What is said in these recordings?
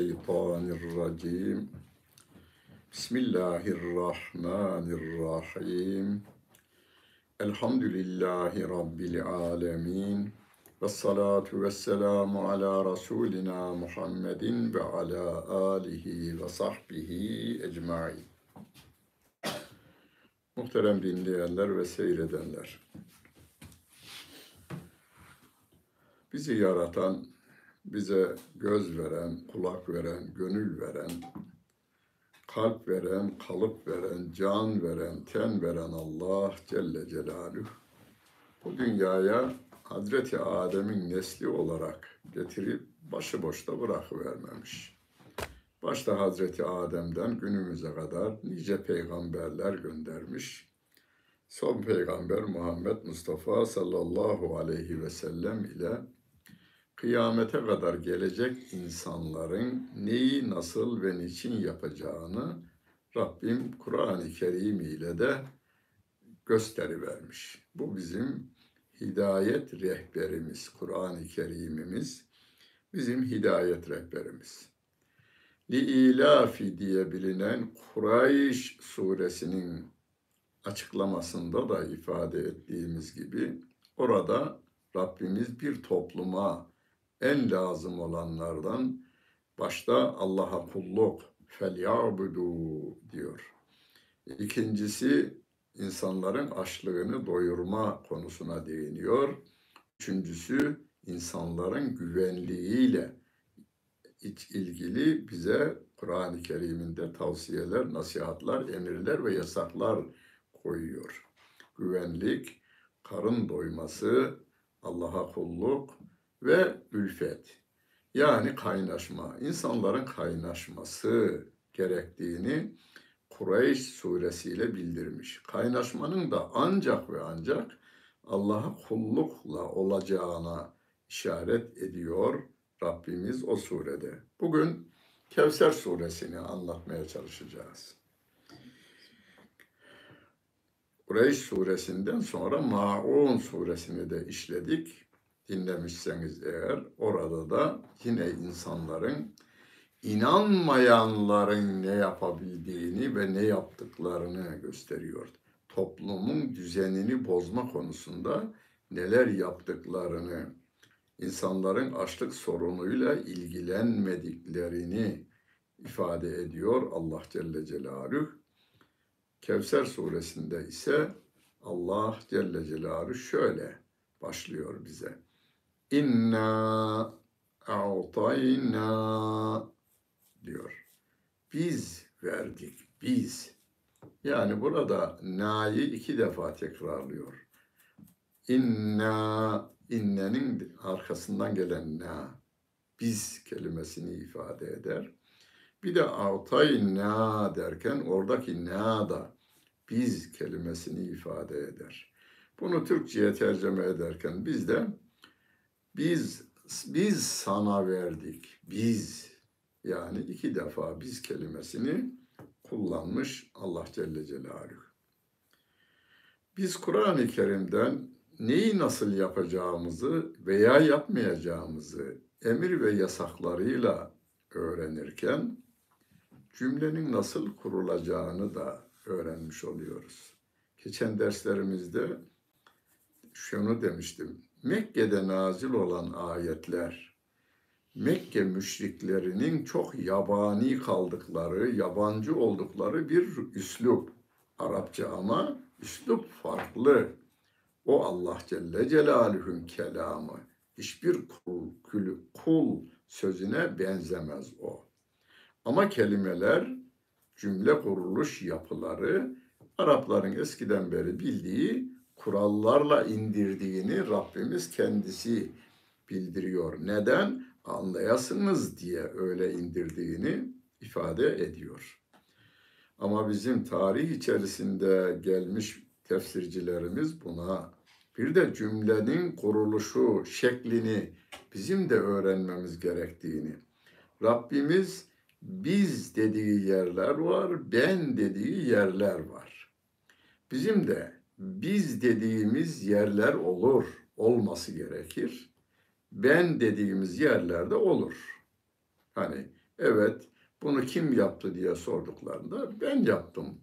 الشيطان الرجيم بسم الله الرحمن الرحيم الحمد لله رب العالمين والصلاة والسلام على رسولنا محمد وعلى آله وصحبه ecmaîn. Muhterem dinleyenler ve seyredenler. Bizi yaratan, bize göz veren, kulak veren, gönül veren, kalp veren, kalıp veren, can veren, ten veren Allah Celle Celaluhu bu dünyaya Hazreti Adem'in nesli olarak getirip başıboşta bırakıvermemiş. Başta Hazreti Adem'den günümüze kadar nice peygamberler göndermiş. Son peygamber Muhammed Mustafa sallallahu aleyhi ve sellem ile kıyamete kadar gelecek insanların neyi nasıl ve niçin yapacağını Rabbim Kur'an-ı Kerim ile de gösterivermiş. Bu bizim hidayet rehberimiz, Kur'an-ı Kerim'imiz bizim hidayet rehberimiz. Li-ilafi diye bilinen Kureyş suresinin açıklamasında da ifade ettiğimiz gibi orada Rabbimiz bir topluma en lazım olanlardan başta Allah'a kulluk felyabudu diyor. İkincisi insanların açlığını doyurma konusuna değiniyor. Üçüncüsü insanların güvenliğiyle ilgili bize Kur'an-ı Kerim'inde tavsiyeler, nasihatler, emirler ve yasaklar koyuyor. Güvenlik, karın doyması, Allah'a kulluk ve ülfet. Yani kaynaşma, insanların kaynaşması gerektiğini Kureyş suresiyle bildirmiş. Kaynaşmanın da ancak ve ancak Allah'a kullukla olacağına işaret ediyor Rabbimiz o surede. Bugün Kevser suresini anlatmaya çalışacağız. Kureyş suresinden sonra Maun suresini de işledik. Dinlemişseniz eğer orada da yine insanların inanmayanların ne yapabildiğini ve ne yaptıklarını gösteriyor. Toplumun düzenini bozma konusunda neler yaptıklarını, insanların açlık sorunuyla ilgilenmediklerini ifade ediyor Allah Celle Celaluhu. Kevser suresinde ise Allah Celle Celaluhu şöyle başlıyor bize. İnna a'tayna diyor. Biz verdik, biz. Yani burada na'yı iki defa tekrarlıyor. İnna, innenin arkasından gelen na, biz kelimesini ifade eder. Bir de a'tayna derken oradaki na da biz kelimesini ifade eder. Bunu Türkçe'ye tercüme ederken biz de biz biz sana verdik. Biz yani iki defa biz kelimesini kullanmış Allah Celle Celaluhu. Biz Kur'an-ı Kerim'den neyi nasıl yapacağımızı veya yapmayacağımızı emir ve yasaklarıyla öğrenirken cümlenin nasıl kurulacağını da öğrenmiş oluyoruz. Geçen derslerimizde şunu demiştim. Mekke'de nazil olan ayetler Mekke müşriklerinin çok yabani kaldıkları, yabancı oldukları bir üslup. Arapça ama üslup farklı. O Allah Celle Celaluhu'nun kelamı. Hiçbir kul, kul, kul sözüne benzemez o. Ama kelimeler, cümle kuruluş yapıları Arapların eskiden beri bildiği kurallarla indirdiğini Rabbimiz kendisi bildiriyor. Neden? Anlayasınız diye öyle indirdiğini ifade ediyor. Ama bizim tarih içerisinde gelmiş tefsircilerimiz buna bir de cümlenin kuruluşu, şeklini bizim de öğrenmemiz gerektiğini. Rabbimiz biz dediği yerler var, ben dediği yerler var. Bizim de biz dediğimiz yerler olur, olması gerekir. Ben dediğimiz yerlerde olur. Hani Evet, bunu kim yaptı diye sorduklarında ben yaptım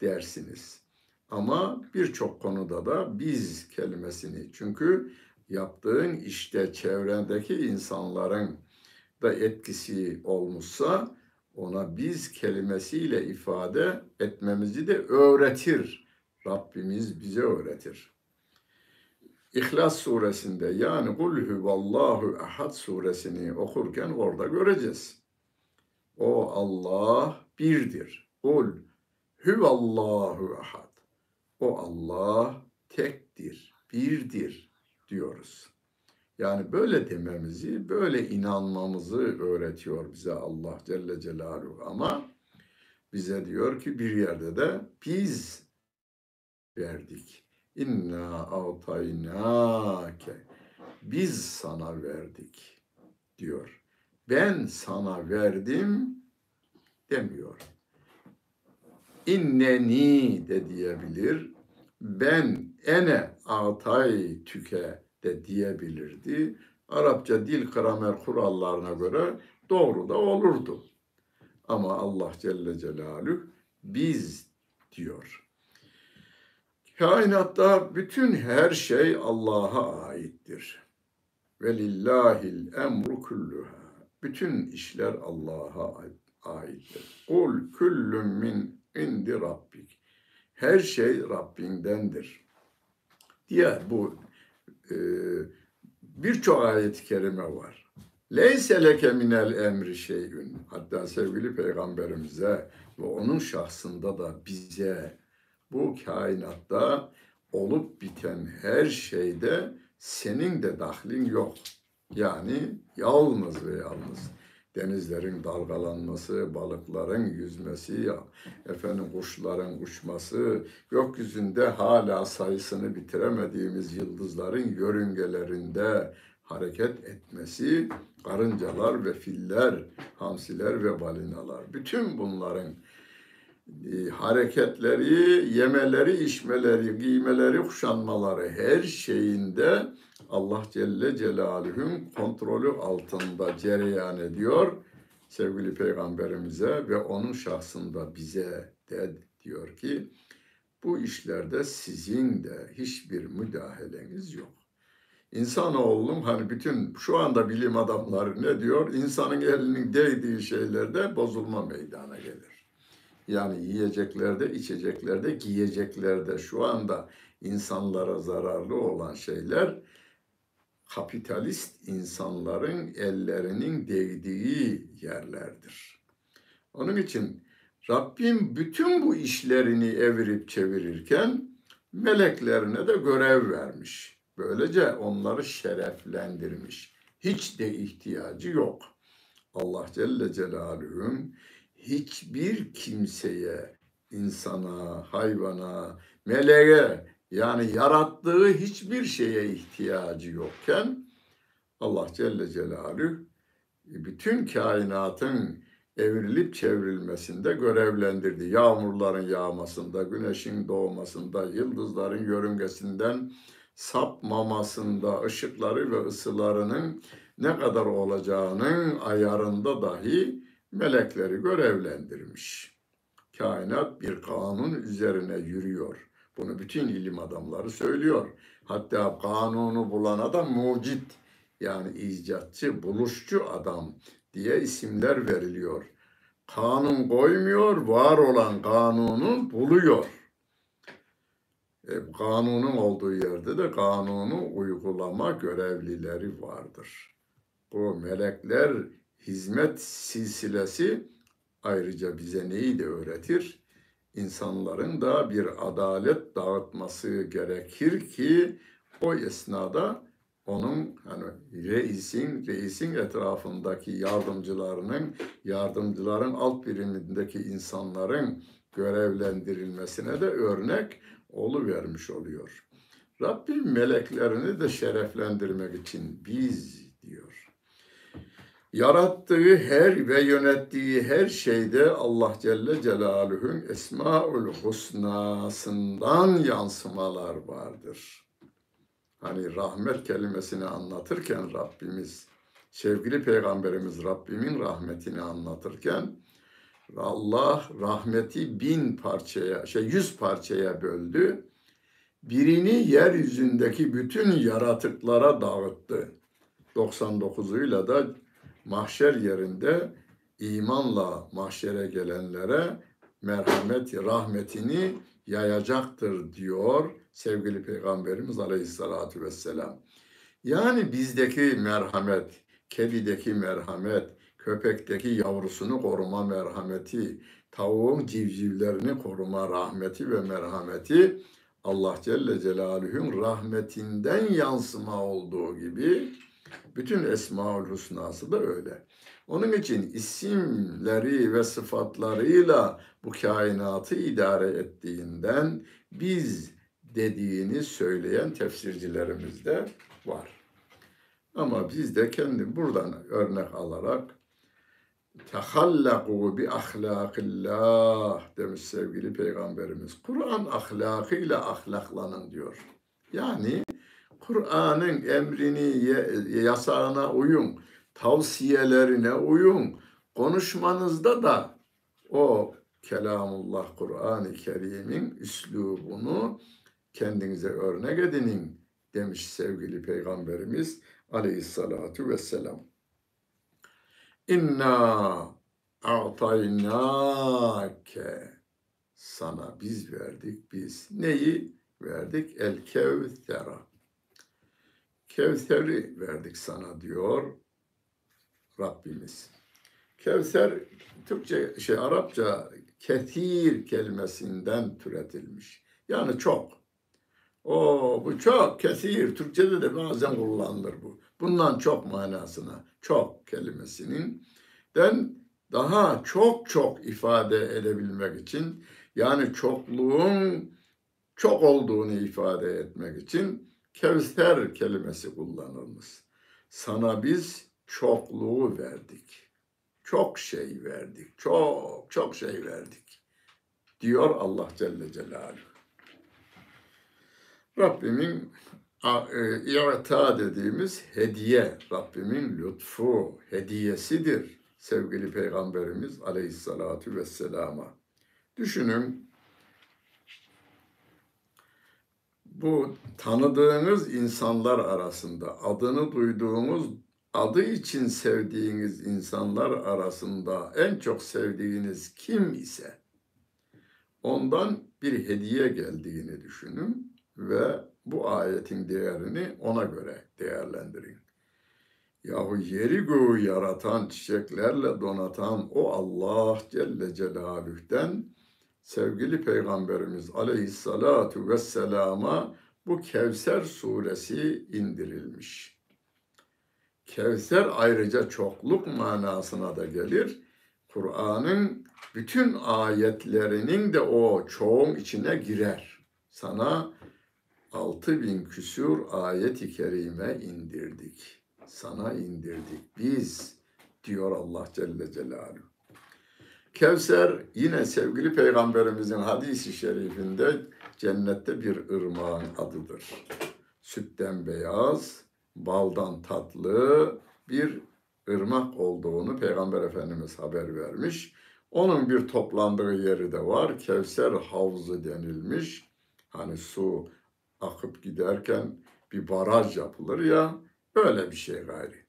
dersiniz. Ama birçok konuda da biz kelimesini çünkü yaptığın işte çevrendeki insanların da etkisi olmuşsa ona biz kelimesiyle ifade etmemizi de öğretir. Rabbimiz bize öğretir. İhlas suresinde yani Kul huvallahu ahad suresini okurken orada göreceğiz. O Allah birdir. Kul huvallahu ahad. O Allah tektir, birdir diyoruz. Yani böyle dememizi, böyle inanmamızı öğretiyor bize Allah Celle Celaluhu. Ama bize diyor ki bir yerde de biz verdik. İnna avtaynake. Biz sana verdik diyor. Ben sana verdim demiyor. İnneni de diyebilir. Ben ene atay tüke de diyebilirdi. Arapça dil gramer kurallarına göre doğru da olurdu. Ama Allah Celle Celaluhu biz diyor. Kainatta bütün her şey Allah'a aittir. Ve lillahil emru kulluha. Bütün işler Allah'a aittir. Kul küllüm min indi rabbik. Her şey Rabbindendir. Diye bu e, birçok ayet-i kerime var. Leyse leke minel emri şeyün. Hatta sevgili peygamberimize ve onun şahsında da bize bu kainatta olup biten her şeyde senin de dahlin yok. Yani yalnız ve yalnız denizlerin dalgalanması, balıkların yüzmesi, efendim kuşların uçması, gökyüzünde hala sayısını bitiremediğimiz yıldızların yörüngelerinde hareket etmesi, karıncalar ve filler, hamsiler ve balinalar, bütün bunların hareketleri, yemeleri, içmeleri, giymeleri, kuşanmaları her şeyinde Allah Celle Celaluhu'nun kontrolü altında cereyan ediyor. Sevgili Peygamberimize ve onun şahsında bize de diyor ki bu işlerde sizin de hiçbir müdahaleniz yok. İnsanoğlum hani bütün şu anda bilim adamları ne diyor? İnsanın elinin değdiği şeylerde bozulma meydana gelir. Yani yiyeceklerde, içeceklerde, giyeceklerde şu anda insanlara zararlı olan şeyler kapitalist insanların ellerinin değdiği yerlerdir. Onun için Rabbim bütün bu işlerini evirip çevirirken meleklerine de görev vermiş. Böylece onları şereflendirmiş. Hiç de ihtiyacı yok. Allah Celle Celaluhu'nun hiçbir kimseye, insana, hayvana, meleğe yani yarattığı hiçbir şeye ihtiyacı yokken Allah Celle Celaluhu bütün kainatın evrilip çevrilmesinde görevlendirdi. Yağmurların yağmasında, güneşin doğmasında, yıldızların yörüngesinden sapmamasında, ışıkları ve ısılarının ne kadar olacağının ayarında dahi melekleri görevlendirmiş. Kainat bir kanun üzerine yürüyor. Bunu bütün ilim adamları söylüyor. Hatta kanunu bulan adam mucit yani icatçı, buluşçu adam diye isimler veriliyor. Kanun koymuyor, var olan kanunu buluyor. E, kanunun olduğu yerde de kanunu uygulama görevlileri vardır. Bu melekler hizmet silsilesi ayrıca bize neyi de öğretir? insanların da bir adalet dağıtması gerekir ki o esnada onun hani reisin, reisin etrafındaki yardımcılarının, yardımcıların alt birimindeki insanların görevlendirilmesine de örnek vermiş oluyor. Rabbim meleklerini de şereflendirmek için biz Yarattığı her ve yönettiği her şeyde Allah Celle Celaluhu'nun Esmaül Husna'sından yansımalar vardır. Hani rahmet kelimesini anlatırken Rabbimiz sevgili Peygamberimiz Rabbimin rahmetini anlatırken Allah rahmeti bin parçaya, şey yüz parçaya böldü. Birini yeryüzündeki bütün yaratıklara dağıttı. 99'uyla da mahşer yerinde imanla mahşere gelenlere merhamet, rahmetini yayacaktır diyor sevgili Peygamberimiz Aleyhisselatü Vesselam. Yani bizdeki merhamet, kedideki merhamet, köpekteki yavrusunu koruma merhameti, tavuğun civcivlerini koruma rahmeti ve merhameti Allah Celle Celaluhu'nun rahmetinden yansıma olduğu gibi bütün Esmaül Hüsna'sı da öyle. Onun için isimleri ve sıfatlarıyla bu kainatı idare ettiğinden biz dediğini söyleyen tefsircilerimiz de var. Ama biz de kendi buradan örnek alarak tehallaku bi ahlakillah demiş sevgili peygamberimiz. Kur'an ahlakıyla ahlaklanın diyor. Yani Kur'an'ın emrini, yasağına uyun, tavsiyelerine uyun. Konuşmanızda da o kelamullah Kur'an-ı Kerim'in üslubunu kendinize örnek edinin demiş sevgili peygamberimiz aleyhissalatu vesselam. İnna a'taynake sana biz verdik biz. Neyi verdik? El kevthera. Kevser'i verdik sana diyor Rabbimiz. Kevser Türkçe şey Arapça ketir kelimesinden türetilmiş. Yani çok. O bu çok kesir. Türkçede de bazen kullanılır bu. Bundan çok manasına, çok kelimesinin den daha çok çok ifade edebilmek için yani çokluğun çok olduğunu ifade etmek için Kevser kelimesi kullanılmış. Sana biz çokluğu verdik. Çok şey verdik. Çok çok şey verdik. Diyor Allah Celle Celaluhu. Rabbimin e, i'ta dediğimiz hediye, Rabbimin lütfu, hediyesidir sevgili Peygamberimiz aleyhissalatu vesselama. Düşünün, bu tanıdığınız insanlar arasında, adını duyduğunuz, adı için sevdiğiniz insanlar arasında en çok sevdiğiniz kim ise ondan bir hediye geldiğini düşünün ve bu ayetin değerini ona göre değerlendirin. Yahu yeri göğü yaratan, çiçeklerle donatan o Allah Celle Celaluh'ten sevgili Peygamberimiz Aleyhissalatu Vesselam'a bu Kevser suresi indirilmiş. Kevser ayrıca çokluk manasına da gelir. Kur'an'ın bütün ayetlerinin de o çoğun içine girer. Sana altı bin küsur ayet-i kerime indirdik. Sana indirdik biz diyor Allah Celle Celaluhu. Kevser yine sevgili peygamberimizin hadisi şerifinde cennette bir ırmağın adıdır. Sütten beyaz, baldan tatlı bir ırmak olduğunu Peygamber Efendimiz haber vermiş. Onun bir toplandığı yeri de var. Kevser havzu denilmiş. Hani su akıp giderken bir baraj yapılır ya öyle bir şey gayri.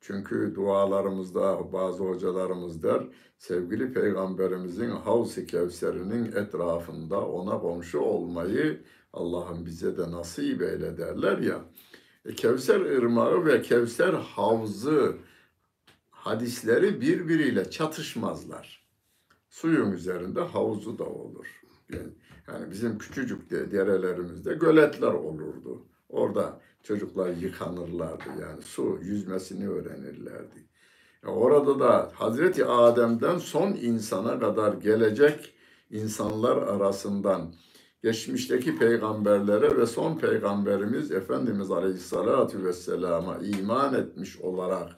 Çünkü dualarımızda bazı hocalarımız der sevgili peygamberimizin Havz-ı Kevser'inin etrafında ona komşu olmayı Allah'ım bize de nasip eyle derler ya. E, Kevser ırmağı ve Kevser havzı hadisleri birbiriyle çatışmazlar. Suyun üzerinde havuzu da olur. Yani yani bizim küçücük de derelerimizde göletler olurdu. Orada çocuklar yıkanırlardı yani su yüzmesini öğrenirlerdi. E orada da Hazreti Adem'den son insana kadar gelecek insanlar arasından geçmişteki peygamberlere ve son peygamberimiz Efendimiz Aleyhisselatü Vesselam'a iman etmiş olarak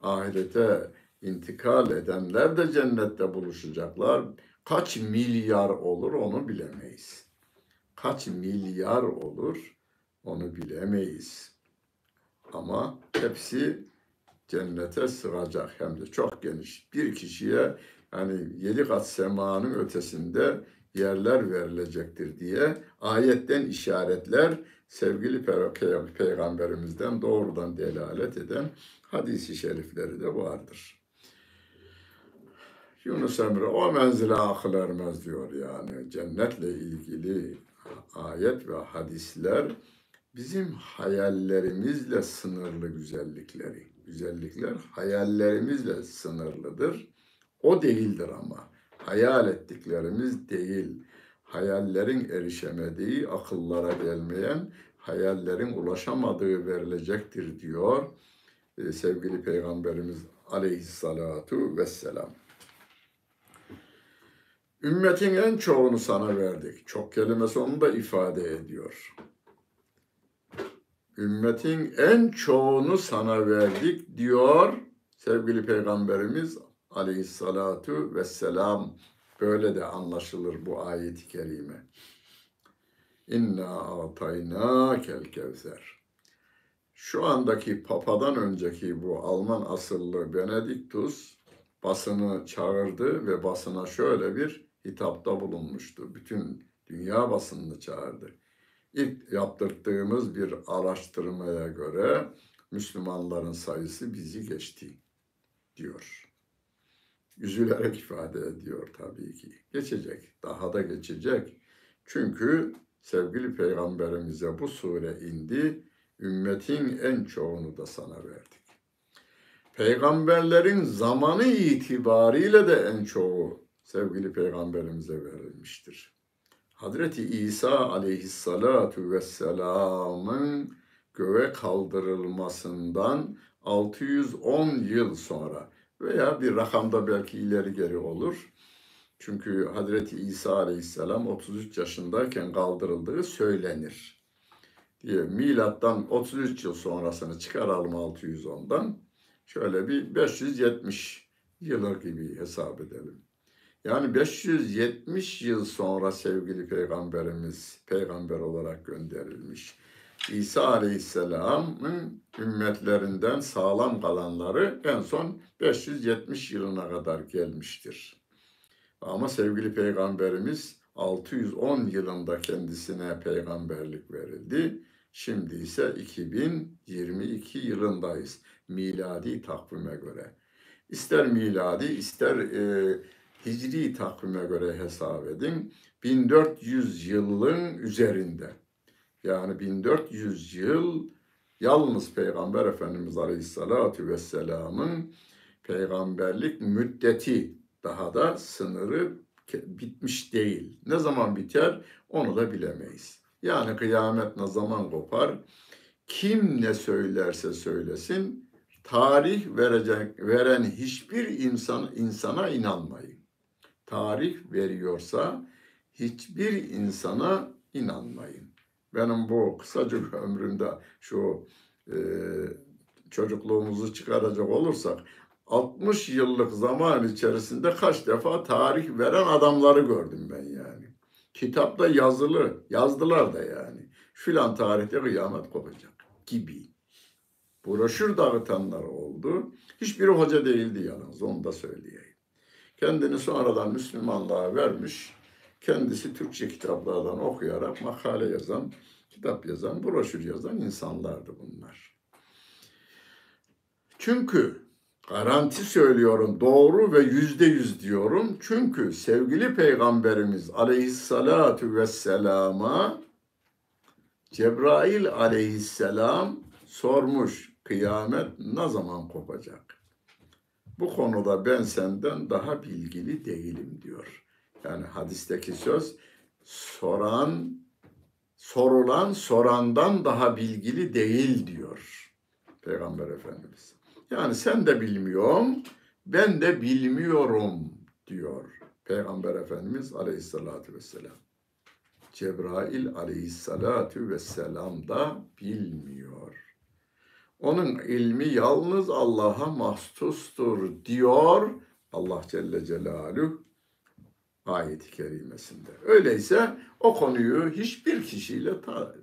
ahirete intikal edenler de cennette buluşacaklar kaç milyar olur onu bilemeyiz. Kaç milyar olur onu bilemeyiz. Ama hepsi cennete sığacak hem de çok geniş. Bir kişiye hani yedi kat semanın ötesinde yerler verilecektir diye ayetten işaretler sevgili pe- peygamberimizden doğrudan delalet eden hadisi şerifleri de vardır. Yunus Emre o menzile akıl ermez diyor yani cennetle ilgili ayet ve hadisler bizim hayallerimizle sınırlı güzellikleri. Güzellikler hayallerimizle sınırlıdır. O değildir ama. Hayal ettiklerimiz değil. Hayallerin erişemediği, akıllara gelmeyen, hayallerin ulaşamadığı verilecektir diyor e, sevgili Peygamberimiz aleyhissalatu vesselam. Ümmetin en çoğunu sana verdik. Çok kelimesi onu da ifade ediyor. Ümmetin en çoğunu sana verdik diyor sevgili Peygamberimiz aleyhissalatu vesselam. Böyle de anlaşılır bu ayet-i kerime. İnna atayna kel kevser. Şu andaki papadan önceki bu Alman asıllı Benediktus basını çağırdı ve basına şöyle bir hitapta bulunmuştu. Bütün dünya basınını çağırdı. İlk yaptırdığımız bir araştırmaya göre Müslümanların sayısı bizi geçti diyor. Üzülerek ifade ediyor tabii ki. Geçecek, daha da geçecek. Çünkü sevgili peygamberimize bu sure indi. Ümmetin en çoğunu da sana verdik. Peygamberlerin zamanı itibariyle de en çoğu sevgili peygamberimize verilmiştir. Hazreti İsa aleyhissalatu vesselamın göğe kaldırılmasından 610 yıl sonra veya bir rakamda belki ileri geri olur. Çünkü Hazreti İsa aleyhisselam 33 yaşındayken kaldırıldığı söylenir. Diye milattan 33 yıl sonrasını çıkaralım 610'dan. Şöyle bir 570 yılı gibi hesap edelim. Yani 570 yıl sonra sevgili peygamberimiz peygamber olarak gönderilmiş. İsa Aleyhisselam'ın ümmetlerinden sağlam kalanları en son 570 yılına kadar gelmiştir. Ama sevgili peygamberimiz 610 yılında kendisine peygamberlik verildi. Şimdi ise 2022 yılındayız miladi takvime göre. İster miladi ister e, hicri takvime göre hesap edin. 1400 yılın üzerinde. Yani 1400 yıl yalnız Peygamber Efendimiz Aleyhisselatü Vesselam'ın peygamberlik müddeti daha da sınırı bitmiş değil. Ne zaman biter onu da bilemeyiz. Yani kıyamet ne zaman kopar? Kim ne söylerse söylesin tarih verecek veren hiçbir insan insana inanmayın. Tarih veriyorsa hiçbir insana inanmayın. Benim bu kısacık ömrümde şu e, çocukluğumuzu çıkaracak olursak 60 yıllık zaman içerisinde kaç defa tarih veren adamları gördüm ben yani. Kitapta yazılı, yazdılar da yani. Filan tarihte kıyamet kopacak gibi. Broşür dağıtanlar oldu. Hiçbiri hoca değildi yalnız onu da söyleyeyim. Kendini sonradan Müslümanlığa vermiş, kendisi Türkçe kitaplardan okuyarak makale yazan, kitap yazan, broşür yazan insanlardı bunlar. Çünkü Garanti söylüyorum doğru ve yüzde yüz diyorum. Çünkü sevgili Peygamberimiz aleyhissalatu vesselama Cebrail aleyhisselam sormuş kıyamet ne zaman kopacak? Bu konuda ben senden daha bilgili değilim diyor. Yani hadisteki söz soran sorulan sorandan daha bilgili değil diyor Peygamber Efendimiz. Yani sen de bilmiyorum, ben de bilmiyorum diyor Peygamber Efendimiz Aleyhisselatü Vesselam. Cebrail Aleyhisselatü Vesselam da bilmiyor. Onun ilmi yalnız Allah'a mahsustur diyor Allah Celle Celaluhu ayet-i kerimesinde. Öyleyse o konuyu hiçbir kişiyle ta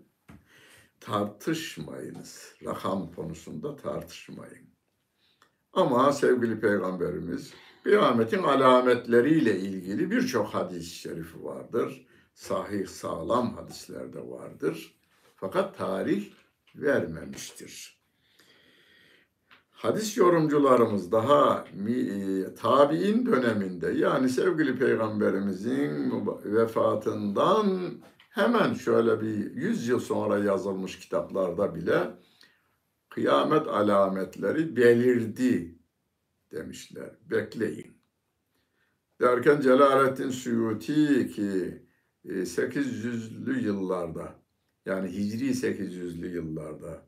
tartışmayınız. Rakam konusunda tartışmayın. Ama sevgili Peygamberimiz kıyametin alametleriyle ilgili birçok hadis-i şerifi vardır. Sahih sağlam hadisler de vardır. Fakat tarih vermemiştir. Hadis yorumcularımız daha e, tabi'in döneminde yani sevgili peygamberimizin vefatından hemen şöyle bir yüz yıl sonra yazılmış kitaplarda bile kıyamet alametleri belirdi demişler. Bekleyin. Derken Celaleddin Suyuti ki 800'lü e, yıllarda yani Hicri 800'lü yıllarda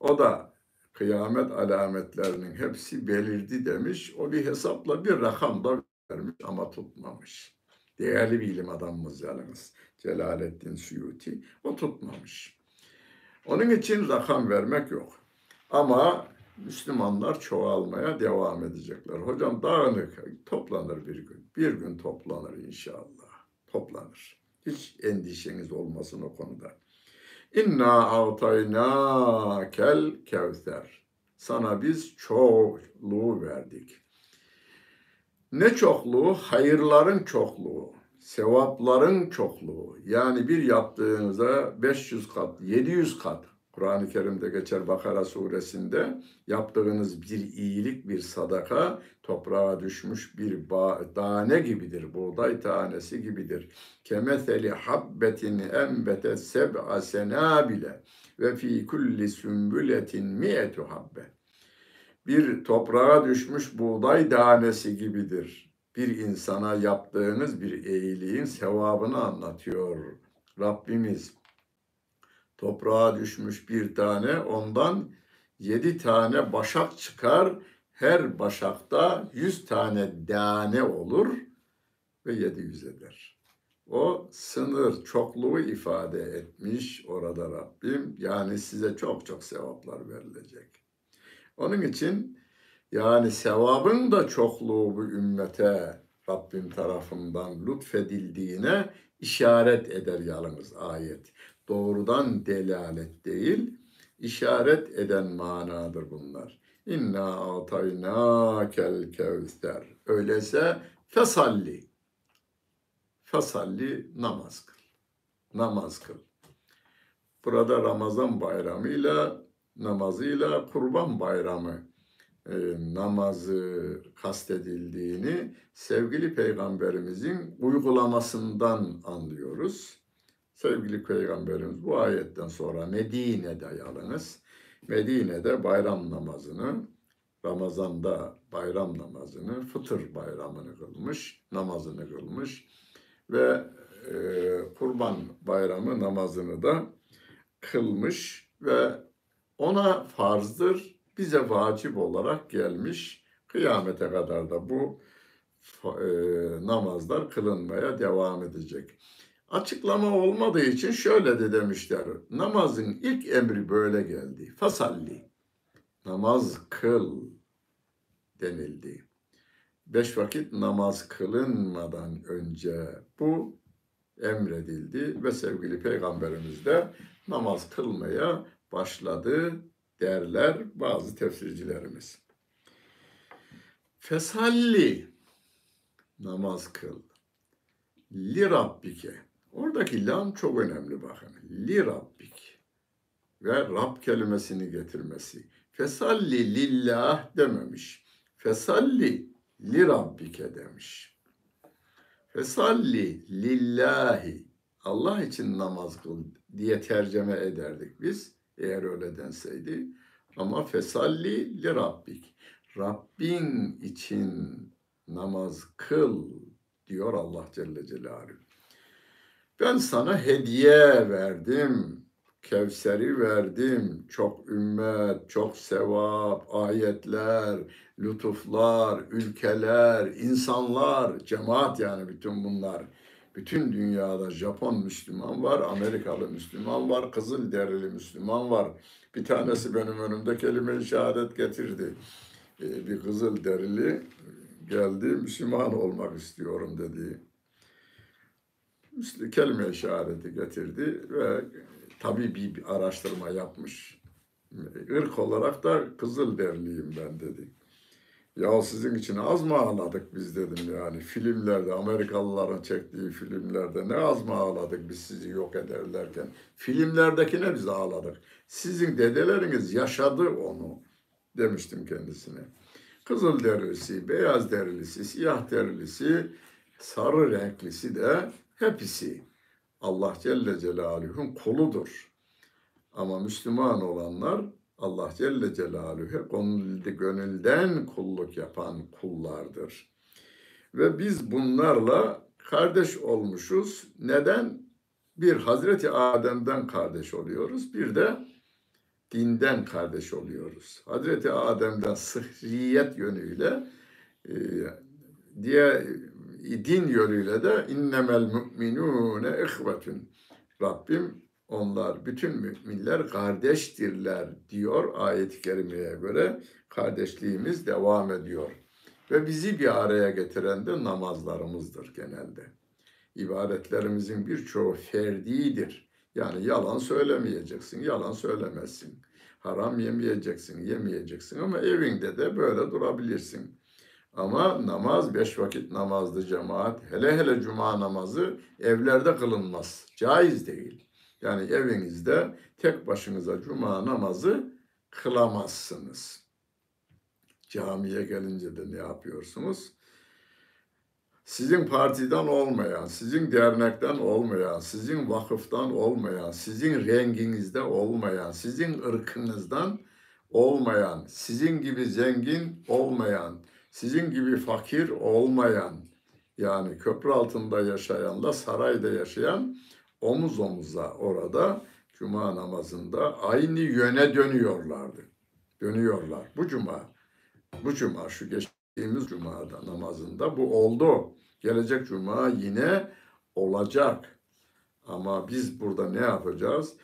o da kıyamet alametlerinin hepsi belirdi demiş. O bir hesapla bir rakam da vermiş ama tutmamış. Değerli bir ilim adamımız yalnız Celaleddin Suyuti. O tutmamış. Onun için rakam vermek yok. Ama Müslümanlar çoğalmaya devam edecekler. Hocam dağınık toplanır bir gün. Bir gün toplanır inşallah. Toplanır. Hiç endişeniz olmasın o konuda. İnna avtayna kel kevser. Sana biz çokluğu verdik. Ne çokluğu? Hayırların çokluğu, sevapların çokluğu. Yani bir yaptığınızda 500 kat, 700 kat Kur'an-ı Kerim'de geçer Bakara suresinde yaptığınız bir iyilik, bir sadaka toprağa düşmüş bir tane gibidir. Buğday tanesi gibidir. Kemeseli habbetin embete seb'a senabile ve fi kulli sümbületin mi'etu habbe. Bir toprağa düşmüş buğday tanesi gibidir. Bir insana yaptığınız bir iyiliğin sevabını anlatıyor Rabbimiz toprağa düşmüş bir tane ondan yedi tane başak çıkar. Her başakta yüz tane tane olur ve yedi yüz eder. O sınır çokluğu ifade etmiş orada Rabbim. Yani size çok çok sevaplar verilecek. Onun için yani sevabın da çokluğu bu ümmete Rabbim tarafından lütfedildiğine işaret eder yalnız ayet doğrudan delalet değil, işaret eden manadır bunlar. İnna atayna kel kevser. Öyleyse fesalli. Fesalli namaz kıl. Namaz kıl. Burada Ramazan bayramıyla namazıyla kurban bayramı e, namazı kastedildiğini sevgili peygamberimizin uygulamasından anlıyoruz. Sevgili Peygamberimiz bu ayetten sonra Medine'de yalnız Medine'de bayram namazını Ramazan'da bayram namazını, fıtır bayramını kılmış, namazını kılmış ve e, kurban bayramı namazını da kılmış ve ona farzdır, bize vacip olarak gelmiş. Kıyamete kadar da bu e, namazlar kılınmaya devam edecek. Açıklama olmadığı için şöyle de demişler. Namazın ilk emri böyle geldi. Fasalli. Namaz kıl denildi. Beş vakit namaz kılınmadan önce bu emredildi ve sevgili peygamberimiz de namaz kılmaya başladı derler bazı tefsircilerimiz. Fesalli namaz kıl. Li Rabbike Oradaki lam çok önemli bakın. Li Rabbik ve Rab kelimesini getirmesi. Fesalli lillah dememiş. Fesalli li Rabbike demiş. Fesalli lillahi Allah için namaz kıl diye tercüme ederdik biz eğer öyle denseydi. Ama fesalli li Rabbik. Rabbin için namaz kıl diyor Allah Celle Celaluhu. Ben sana hediye verdim. Kevser'i verdim. Çok ümmet, çok sevap, ayetler, lütuflar, ülkeler, insanlar, cemaat yani bütün bunlar. Bütün dünyada Japon Müslüman var, Amerikalı Müslüman var, Kızıl derili Müslüman var. Bir tanesi benim önümde kelime-i şehadet getirdi. Ee, bir Kızıl derili geldi, Müslüman olmak istiyorum dedi kelime şehadeti getirdi ve tabii bir araştırma yapmış. Irk olarak da Kızılderliyim ben dedi. Ya sizin için az mı ağladık biz dedim yani. Filmlerde, Amerikalıların çektiği filmlerde ne az mı ağladık biz sizi yok ederlerken. Filmlerdekine biz ağladık. Sizin dedeleriniz yaşadı onu demiştim kendisine. Kızıl derilisi, beyaz derilisi, siyah derilisi, sarı renklisi de hepsi Allah Celle Celaluhu'nun kuludur. Ama Müslüman olanlar Allah Celle gönülde, gönülden kulluk yapan kullardır. Ve biz bunlarla kardeş olmuşuz. Neden? Bir Hazreti Adem'den kardeş oluyoruz. Bir de dinden kardeş oluyoruz. Hazreti Adem'den sıhriyet yönüyle e, diye din yönüyle de innemel mu'minune ihvetun. Rabbim onlar bütün müminler kardeştirler diyor ayet-i kerimeye göre kardeşliğimiz devam ediyor. Ve bizi bir araya getiren de namazlarımızdır genelde. İbadetlerimizin birçoğu ferdidir. Yani yalan söylemeyeceksin, yalan söylemezsin. Haram yemeyeceksin, yemeyeceksin ama evinde de böyle durabilirsin. Ama namaz beş vakit namazdı cemaat. Hele hele cuma namazı evlerde kılınmaz. Caiz değil. Yani evinizde tek başınıza cuma namazı kılamazsınız. Camiye gelince de ne yapıyorsunuz? Sizin partiden olmayan, sizin dernekten olmayan, sizin vakıftan olmayan, sizin renginizde olmayan, sizin ırkınızdan olmayan, sizin gibi zengin olmayan, sizin gibi fakir olmayan, yani köprü altında yaşayanla sarayda yaşayan omuz omuza orada cuma namazında aynı yöne dönüyorlardı. Dönüyorlar. Bu cuma, bu cuma şu geçtiğimiz cumada namazında bu oldu. Gelecek cuma yine olacak. Ama biz burada ne yapacağız?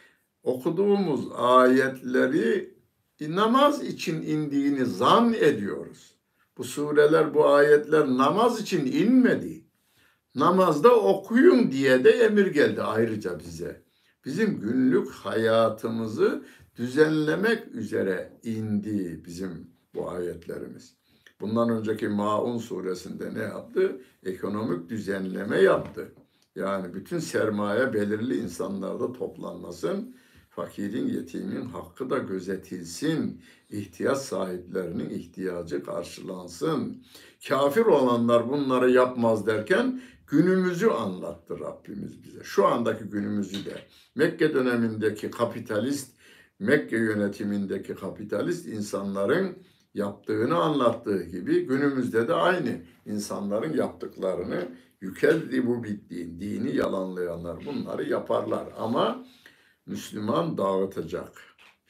Okuduğumuz ayetleri namaz için indiğini zan ediyoruz. Bu sureler, bu ayetler namaz için inmedi. Namazda okuyun diye de emir geldi ayrıca bize. Bizim günlük hayatımızı düzenlemek üzere indi bizim bu ayetlerimiz. Bundan önceki Maun suresinde ne yaptı? Ekonomik düzenleme yaptı. Yani bütün sermaye belirli insanlarda toplanmasın. Fakirin, yetimin hakkı da gözetilsin. ihtiyaç sahiplerinin ihtiyacı karşılansın. Kafir olanlar bunları yapmaz derken günümüzü anlattı Rabbimiz bize. Şu andaki günümüzü de Mekke dönemindeki kapitalist, Mekke yönetimindeki kapitalist insanların yaptığını anlattığı gibi günümüzde de aynı insanların yaptıklarını yükeldi bu bittiğin dini yalanlayanlar bunları yaparlar ama Müslüman dağıtacak.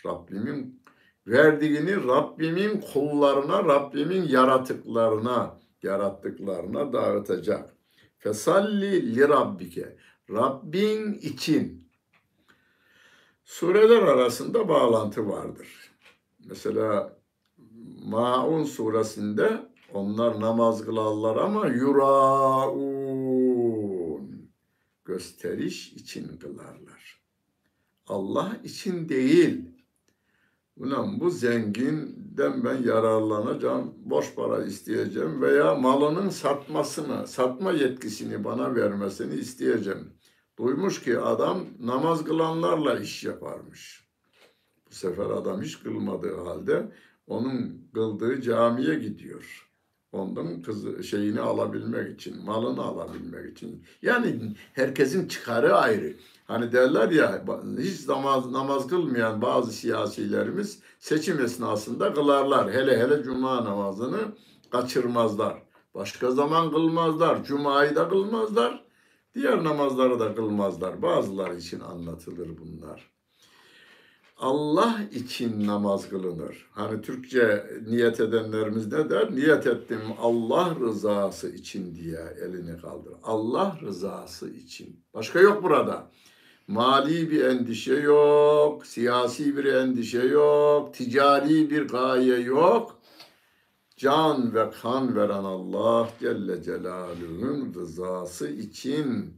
Rabbimin verdiğini Rabbimin kullarına, Rabbimin yaratıklarına, yarattıklarına dağıtacak. Fesalli li rabbike. Rabbin için. Sureler arasında bağlantı vardır. Mesela Maun suresinde onlar namaz kılarlar ama yuraun gösteriş için kılarlar. Allah için değil. Ulan bu zenginden ben yararlanacağım, boş para isteyeceğim veya malının satmasını, satma yetkisini bana vermesini isteyeceğim. Duymuş ki adam namaz kılanlarla iş yaparmış. Bu sefer adam hiç kılmadığı halde onun kıldığı camiye gidiyor. Ondan kızı şeyini alabilmek için, malını alabilmek için. Yani herkesin çıkarı ayrı. Hani derler ya hiç namaz, namaz kılmayan bazı siyasilerimiz seçim esnasında kılarlar. Hele hele cuma namazını kaçırmazlar. Başka zaman kılmazlar. Cuma'yı da kılmazlar. Diğer namazları da kılmazlar. Bazıları için anlatılır bunlar. Allah için namaz kılınır. Hani Türkçe niyet edenlerimiz ne der? Niyet ettim Allah rızası için diye elini kaldır. Allah rızası için. Başka yok burada. Mali bir endişe yok, siyasi bir endişe yok, ticari bir gaye yok. Can ve kan veren Allah Celle Celaluhu'nun rızası için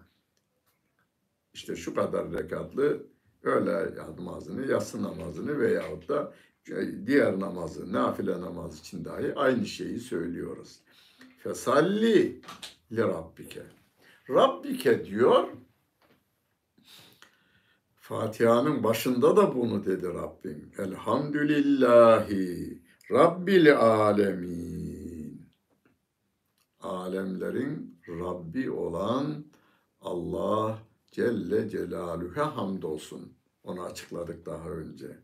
işte şu kadar rekatlı öğle namazını, yatsı namazını veyahut da diğer namazı, nafile namaz için dahi aynı şeyi söylüyoruz. Fesalli li rabbike. Rabbike diyor. Fatiha'nın başında da bunu dedi Rabbim. Elhamdülillahi Rabbil alemin. Alemlerin Rabbi olan Allah Celle Celaluhu'ya hamdolsun. Onu açıkladık daha önce.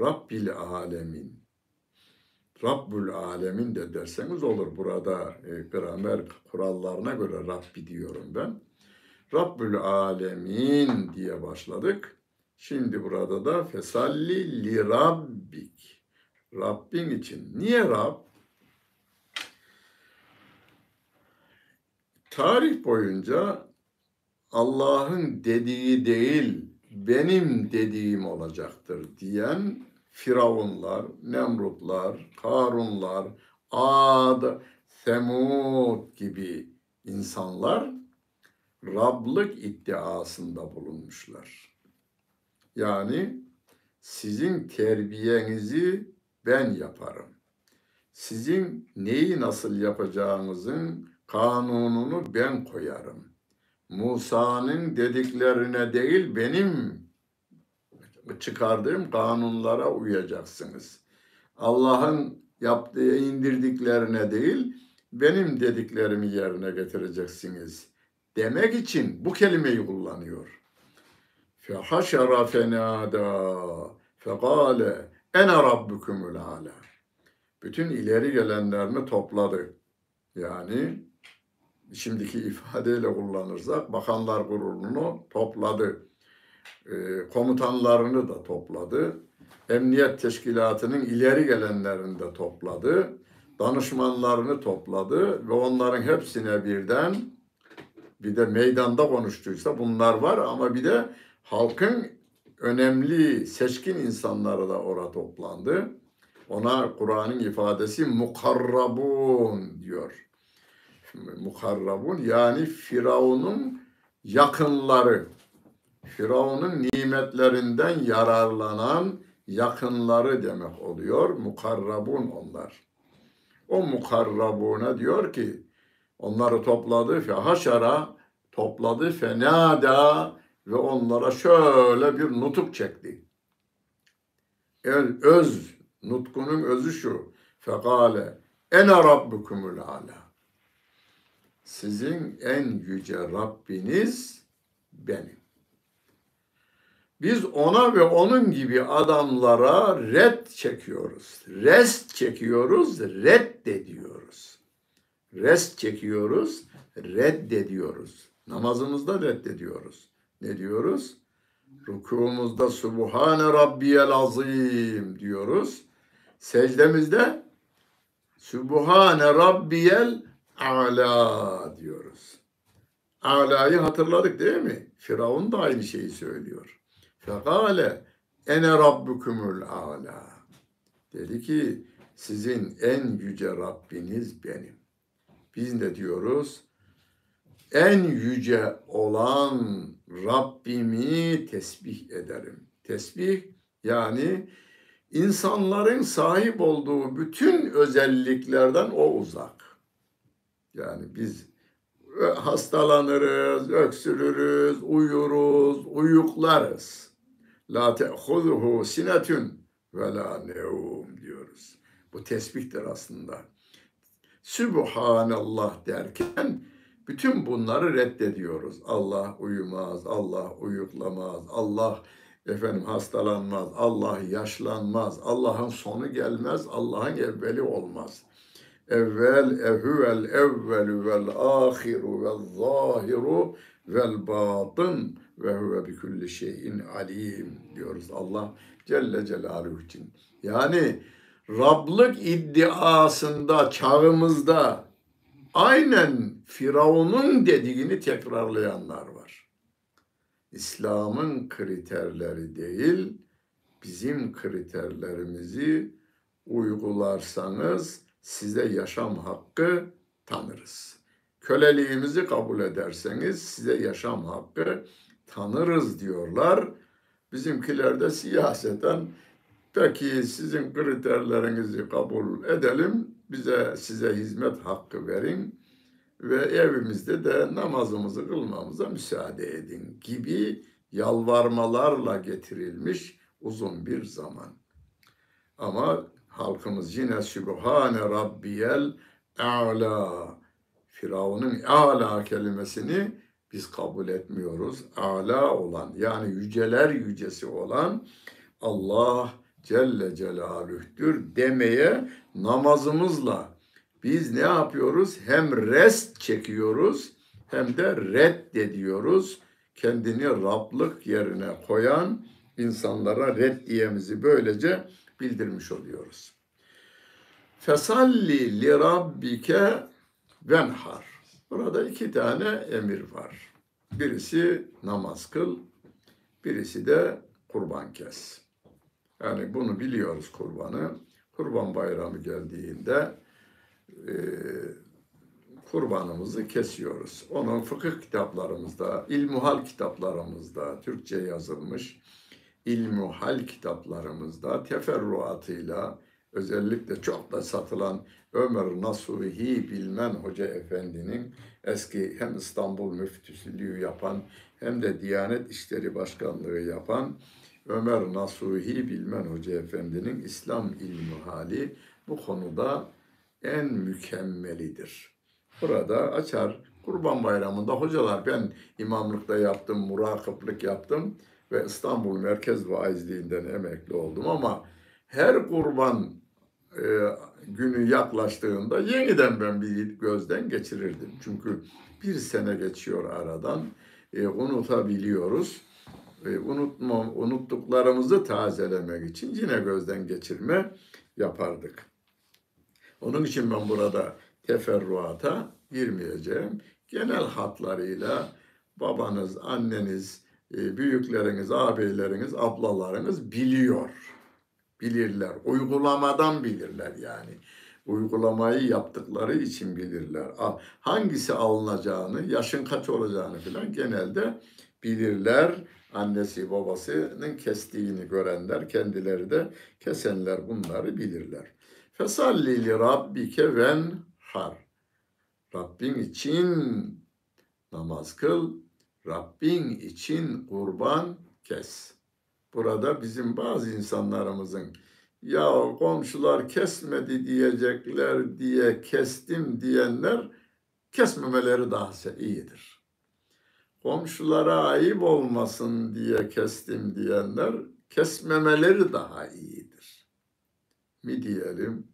Rabbil alemin. Rabbül alemin de derseniz olur. Burada e, gramer kurallarına göre Rabbi diyorum ben. Rabbül alemin diye başladık. Şimdi burada da fesalli li rabbik. Rabbin için. Niye Rab? Tarih boyunca Allah'ın dediği değil, benim dediğim olacaktır diyen Firavunlar, Nemrutlar, Karunlar, Ad, Semud gibi insanlar Rablık iddiasında bulunmuşlar. Yani sizin terbiyenizi ben yaparım. Sizin neyi nasıl yapacağınızın kanununu ben koyarım. Musa'nın dediklerine değil benim çıkardığım kanunlara uyacaksınız. Allah'ın yaptığı indirdiklerine değil benim dediklerimi yerine getireceksiniz demek için bu kelimeyi kullanıyor. Fehaşara fenada fekale ene rabbukumul ala. Bütün ileri gelenlerini topladı. Yani şimdiki ifadeyle kullanırsak bakanlar kurulunu topladı. E, komutanlarını da topladı. Emniyet teşkilatının ileri gelenlerini de topladı. Danışmanlarını topladı ve onların hepsine birden bir de meydanda konuştuysa bunlar var ama bir de halkın önemli seçkin insanları da orada toplandı. Ona Kur'an'ın ifadesi mukarrabun diyor. Mukarrabun yani Firavun'un yakınları. Firavun'un nimetlerinden yararlanan yakınları demek oluyor. Mukarrabun onlar. O mukarrabuna diyor ki onları topladı fe haşara topladı fenada ve onlara şöyle bir nutuk çekti. Öz nutkunun özü şu. Fekale ene rabbukumul ala. Sizin en yüce Rabbiniz benim. Biz ona ve onun gibi adamlara red çekiyoruz. Rest çekiyoruz, reddediyoruz. Rest çekiyoruz, reddediyoruz. Namazımızda reddediyoruz. Ne diyoruz? Rukumuzda Subhane Rabbiyel Azim diyoruz. Secdemizde Subhane Rabbiyel Ala diyoruz. Ala'yı hatırladık değil mi? Firavun da aynı şeyi söylüyor. Fekale ene rabbukumul ala. Dedi ki sizin en yüce Rabbiniz benim. Biz ne diyoruz? En yüce olan Rabbimi tesbih ederim. Tesbih yani insanların sahip olduğu bütün özelliklerden o uzak. Yani biz hastalanırız, öksürürüz, uyuruz, uyuklarız. La te'huzuhu sinetun ve la neum diyoruz. Bu tesbihtir aslında. Sübhanallah derken bütün bunları reddediyoruz. Allah uyumaz, Allah uyuklamaz, Allah efendim hastalanmaz, Allah yaşlanmaz, Allah'ın sonu gelmez, Allah'ın evveli olmaz. Evvel ehuvel evvelu vel ahiru vel zahiru vel batın ve huve bi kulli şeyin alim diyoruz Allah Celle Celaluhu için. Yani Rablık iddiasında çağımızda aynen Firavun'un dediğini tekrarlayanlar var. İslam'ın kriterleri değil, bizim kriterlerimizi uygularsanız size yaşam hakkı tanırız. Köleliğimizi kabul ederseniz size yaşam hakkı tanırız diyorlar. Bizimkiler de siyaseten Peki sizin kriterlerinizi kabul edelim. Bize size hizmet hakkı verin ve evimizde de namazımızı kılmamıza müsaade edin gibi yalvarmalarla getirilmiş uzun bir zaman. Ama halkımız yine Sübhane Rabbiyel A'la Firavun'un A'la kelimesini biz kabul etmiyoruz. A'la olan yani yüceler yücesi olan Allah Celle Celaluh'tür demeye namazımızla biz ne yapıyoruz? Hem rest çekiyoruz hem de reddediyoruz. Kendini Rablık yerine koyan insanlara reddiyemizi böylece bildirmiş oluyoruz. Fesalli li rabbike venhar. Burada iki tane emir var. Birisi namaz kıl, birisi de kurban kes. Yani bunu biliyoruz kurbanı. Kurban bayramı geldiğinde e, kurbanımızı kesiyoruz. Onun fıkıh kitaplarımızda, ilmuhal kitaplarımızda Türkçe yazılmış ilmuhal kitaplarımızda teferruatıyla özellikle çok da satılan Ömer Nasuhi Bilmen Hoca Efendi'nin eski hem İstanbul müftüsülüğü yapan hem de Diyanet İşleri Başkanlığı yapan Ömer Nasuhi Bilmen Hoca Efendi'nin İslam ilmi hali bu konuda en mükemmelidir. Burada açar Kurban Bayramı'nda hocalar ben imamlıkta yaptım, murakıplık yaptım ve İstanbul Merkez Vaizliğinden emekli oldum ama her kurban e, günü yaklaştığında yeniden ben bir gözden geçirirdim. Çünkü bir sene geçiyor aradan, e, unutabiliyoruz. E, unutma, unuttuklarımızı tazelemek için yine gözden geçirme yapardık. Onun için ben burada teferruata girmeyeceğim. Genel hatlarıyla babanız, anneniz, e, büyükleriniz, ağabeyleriniz, ablalarınız biliyor. Bilirler. Uygulamadan bilirler yani. Uygulamayı yaptıkları için bilirler. Hangisi alınacağını, yaşın kaç olacağını falan genelde bilirler. Annesi babasının kestiğini görenler, kendileri de kesenler bunları bilirler. Fesalli li rabbike ven har. Rabbin için namaz kıl, Rabbin için kurban kes. Burada bizim bazı insanlarımızın ya komşular kesmedi diyecekler diye kestim diyenler kesmemeleri daha iyidir. Komşulara ayıp olmasın diye kestim diyenler kesmemeleri daha iyidir. Mi diyelim?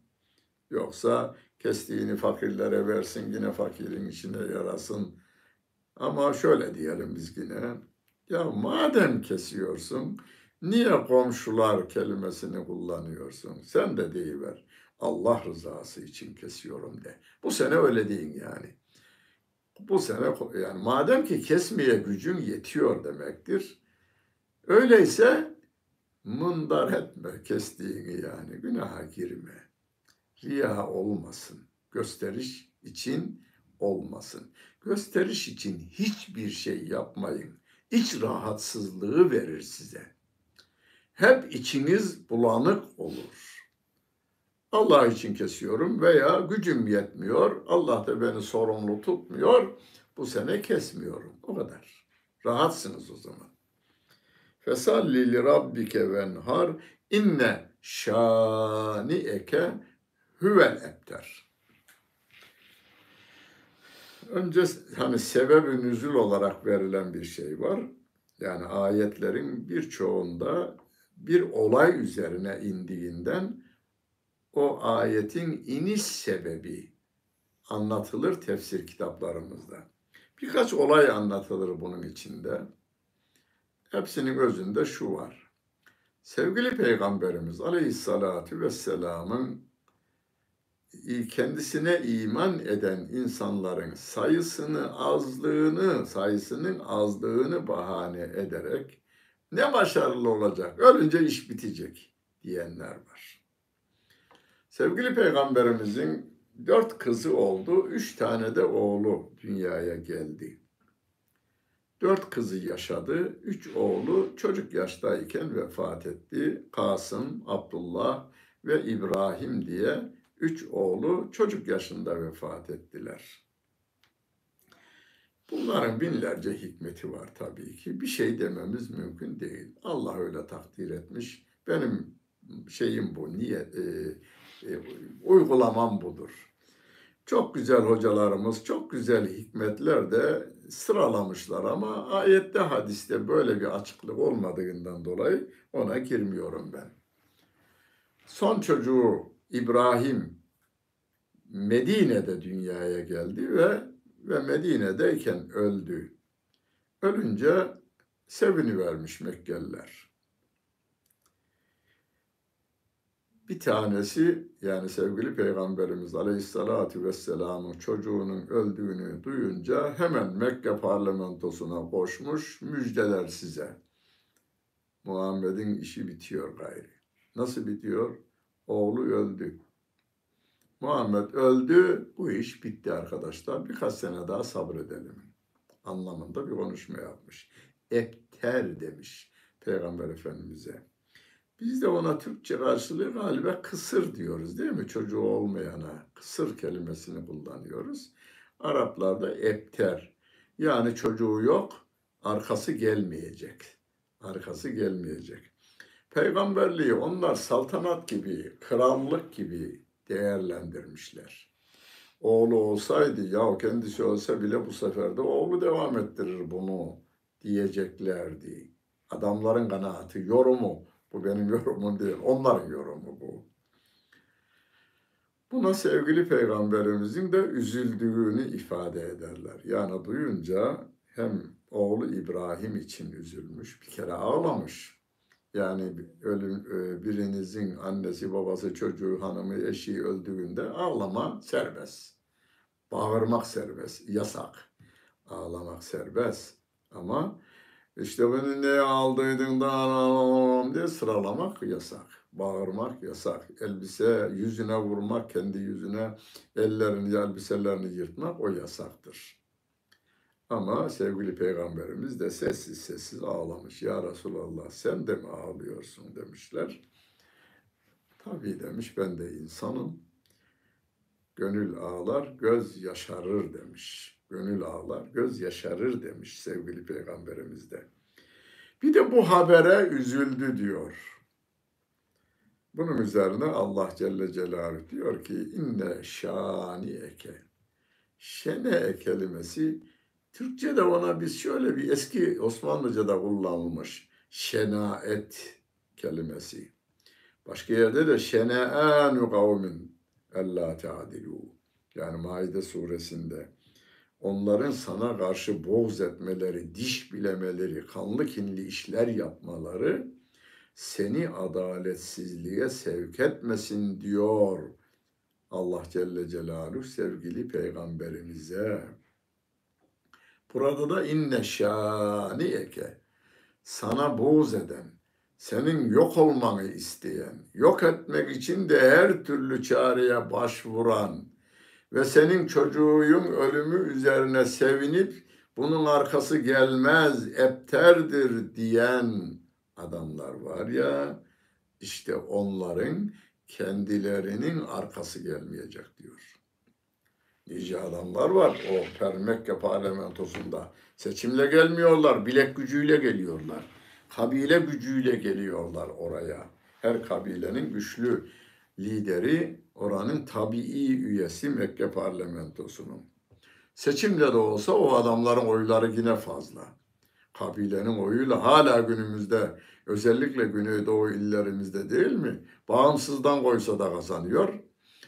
Yoksa kestiğini fakirlere versin yine fakirin içine yarasın ama şöyle diyelim biz yine. Ya madem kesiyorsun, niye komşular kelimesini kullanıyorsun? Sen de deyiver. Allah rızası için kesiyorum de. Bu sene öyle deyin yani. Bu sene yani madem ki kesmeye gücün yetiyor demektir. Öyleyse mundar etme kestiğini yani günaha girme. Riya olmasın. Gösteriş için olmasın. Gösteriş için hiçbir şey yapmayın. İç rahatsızlığı verir size. Hep içiniz bulanık olur. Allah için kesiyorum veya gücüm yetmiyor. Allah da beni sorumlu tutmuyor. Bu sene kesmiyorum. O kadar. Rahatsınız o zaman. Fesalli li rabbike venhar inne şani eke huvel ebter. Önce hani sebebi olarak verilen bir şey var. Yani ayetlerin birçoğunda bir olay üzerine indiğinden o ayetin iniş sebebi anlatılır tefsir kitaplarımızda. Birkaç olay anlatılır bunun içinde. Hepsinin özünde şu var. Sevgili Peygamberimiz Aleyhisselatü Vesselam'ın kendisine iman eden insanların sayısını azlığını, sayısının azlığını bahane ederek ne başarılı olacak, ölünce iş bitecek diyenler var. Sevgili Peygamberimizin dört kızı oldu, üç tane de oğlu dünyaya geldi. Dört kızı yaşadı. Üç oğlu çocuk yaştayken vefat etti. Kasım, Abdullah ve İbrahim diye üç oğlu çocuk yaşında vefat ettiler. Bunların binlerce hikmeti var tabii ki. Bir şey dememiz mümkün değil. Allah öyle takdir etmiş. Benim şeyim bu, niye e, e, uygulamam budur. Çok güzel hocalarımız, çok güzel hikmetler de sıralamışlar ama ayette hadiste böyle bir açıklık olmadığından dolayı ona girmiyorum ben. Son çocuğu İbrahim Medine'de dünyaya geldi ve ve Medine'deyken öldü. Ölünce sevinivermiş Mekkeliler. Bir tanesi yani sevgili Peygamberimiz Aleyhisselatü Vesselam'ın çocuğunun öldüğünü duyunca hemen Mekke parlamentosuna koşmuş müjdeler size. Muhammed'in işi bitiyor gayri. Nasıl bitiyor? Oğlu öldü. Muhammed öldü, bu iş bitti arkadaşlar. Birkaç sene daha sabredelim. Anlamında bir konuşma yapmış. Epter demiş Peygamber Efendimiz'e. Biz de ona Türkçe karşılığı galiba kısır diyoruz değil mi? Çocuğu olmayana kısır kelimesini kullanıyoruz. Araplarda epter. Yani çocuğu yok, arkası gelmeyecek. Arkası gelmeyecek. Peygamberliği onlar saltanat gibi, krallık gibi değerlendirmişler. Oğlu olsaydı ya kendisi olsa bile bu sefer de oğlu devam ettirir bunu diyeceklerdi. Adamların kanaati, yorumu. Bu benim yorumum değil, onların yorumu bu. Buna sevgili peygamberimizin de üzüldüğünü ifade ederler. Yani duyunca hem oğlu İbrahim için üzülmüş, bir kere ağlamış. Yani ölüm, e, birinizin annesi, babası, çocuğu, hanımı, eşi öldüğünde ağlama serbest. Bağırmak serbest, yasak. Ağlamak serbest. Ama işte beni neye aldıydın da ağlamam diye sıralamak yasak. Bağırmak yasak. Elbise yüzüne vurmak, kendi yüzüne ellerini, elbiselerini yırtmak o yasaktır. Ama sevgili peygamberimiz de sessiz sessiz ağlamış. Ya Resulallah sen de mi ağlıyorsun demişler. Tabii demiş ben de insanım. Gönül ağlar, göz yaşarır demiş. Gönül ağlar, göz yaşarır demiş sevgili peygamberimiz de. Bir de bu habere üzüldü diyor. Bunun üzerine Allah Celle Celaluhu diyor ki inne şani eke. Şene kelimesi Türkçe'de ona biz şöyle bir eski Osmanlıca'da kullanılmış şenaet kelimesi. Başka yerde de şene'anu kavmin ella ta'dilu. Yani Maide suresinde onların sana karşı boğz etmeleri, diş bilemeleri, kanlı kinli işler yapmaları seni adaletsizliğe sevk etmesin diyor Allah Celle Celaluhu sevgili peygamberimize. Burada da inne şaniyeke sana boğz eden, senin yok olmanı isteyen, yok etmek için de her türlü çareye başvuran ve senin çocuğun ölümü üzerine sevinip bunun arkası gelmez, epterdir diyen adamlar var ya, işte onların kendilerinin arkası gelmeyecek diyor nice adamlar var o Permekke parlamentosunda. Seçimle gelmiyorlar, bilek gücüyle geliyorlar. Kabile gücüyle geliyorlar oraya. Her kabilenin güçlü lideri oranın tabii üyesi Mekke parlamentosunun. Seçimle de olsa o adamların oyları yine fazla. Kabilenin oyuyla hala günümüzde özellikle Güneydoğu illerimizde değil mi? Bağımsızdan koysa da kazanıyor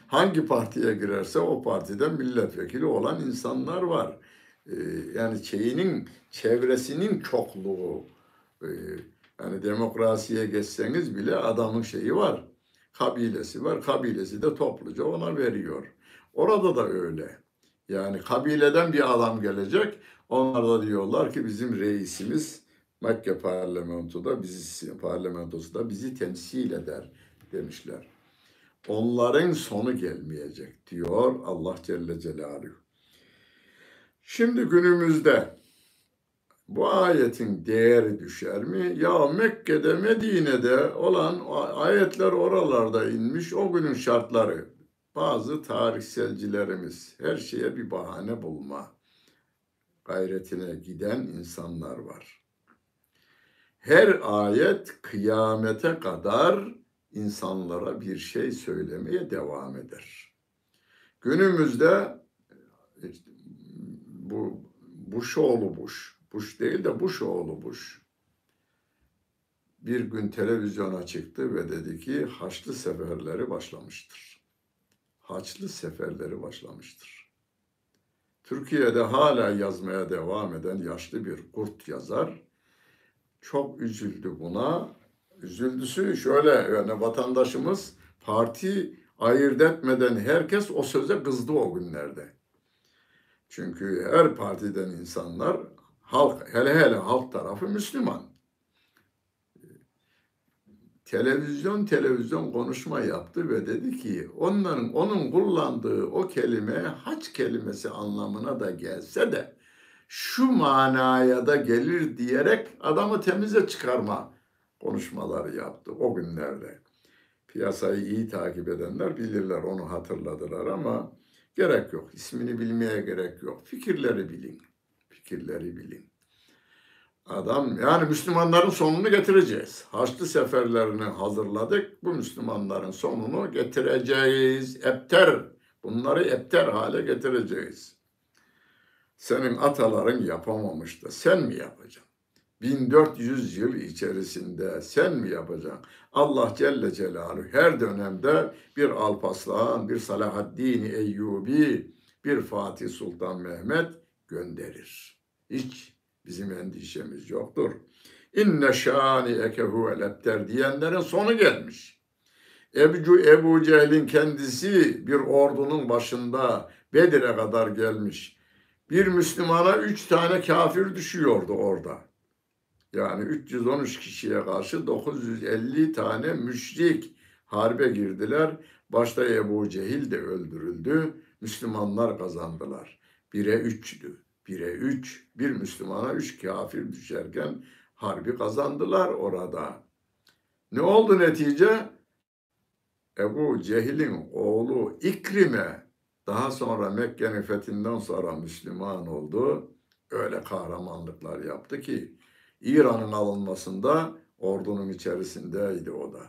hangi partiye girerse o partiden milletvekili olan insanlar var. Ee, yani şeyinin çevresinin çokluğu e, yani demokrasiye geçseniz bile adamın şeyi var. Kabilesi var. Kabilesi de topluca ona veriyor. Orada da öyle. Yani kabileden bir adam gelecek. Onlar da diyorlar ki bizim reisimiz Mekke parlamentoda bizi parlamentosu bizi temsil eder demişler onların sonu gelmeyecek diyor Allah Celle Celaluhu. Şimdi günümüzde bu ayetin değeri düşer mi? Ya Mekke'de, Medine'de olan ayetler oralarda inmiş, o günün şartları. Bazı tarihselcilerimiz her şeye bir bahane bulma gayretine giden insanlar var. Her ayet kıyamete kadar insanlara bir şey söylemeye devam eder. Günümüzde işte, bu Bushoğlu Bush, Bush değil de Bushoğlu Bush bir gün televizyona çıktı ve dedi ki Haçlı seferleri başlamıştır. Haçlı seferleri başlamıştır. Türkiye'de hala yazmaya devam eden yaşlı bir kurt yazar çok üzüldü buna. Üzüldüsü şöyle yani vatandaşımız parti ayırt etmeden herkes o söze kızdı o günlerde. Çünkü her partiden insanlar halk hele hele halk tarafı Müslüman. Televizyon televizyon konuşma yaptı ve dedi ki onların onun kullandığı o kelime haç kelimesi anlamına da gelse de şu manaya da gelir diyerek adamı temize çıkarma konuşmaları yaptı o günlerde. Piyasayı iyi takip edenler bilirler onu hatırladılar ama gerek yok. İsmini bilmeye gerek yok. Fikirleri bilin. Fikirleri bilin. Adam yani Müslümanların sonunu getireceğiz. Haçlı seferlerini hazırladık. Bu Müslümanların sonunu getireceğiz. Epter. Bunları epter hale getireceğiz. Senin ataların yapamamış da sen mi yapacaksın? 1400 yıl içerisinde sen mi yapacaksın? Allah Celle Celaluhu her dönemde bir Alpaslan, bir Salahaddin Eyyubi, bir Fatih Sultan Mehmet gönderir. Hiç bizim endişemiz yoktur. İnne şani ekehu lepter diyenlerin sonu gelmiş. Ebu, Ebu Cehil'in kendisi bir ordunun başında Bedir'e kadar gelmiş. Bir Müslümana üç tane kafir düşüyordu orada. Yani 313 kişiye karşı 950 tane müşrik harbe girdiler. Başta Ebu Cehil de öldürüldü. Müslümanlar kazandılar. Bire üçtü. Bire üç. Bir Müslümana üç kafir düşerken harbi kazandılar orada. Ne oldu netice? Ebu Cehil'in oğlu İkrime daha sonra Mekke'nin fethinden sonra Müslüman oldu. Öyle kahramanlıklar yaptı ki İran'ın alınmasında ordunun içerisindeydi o da.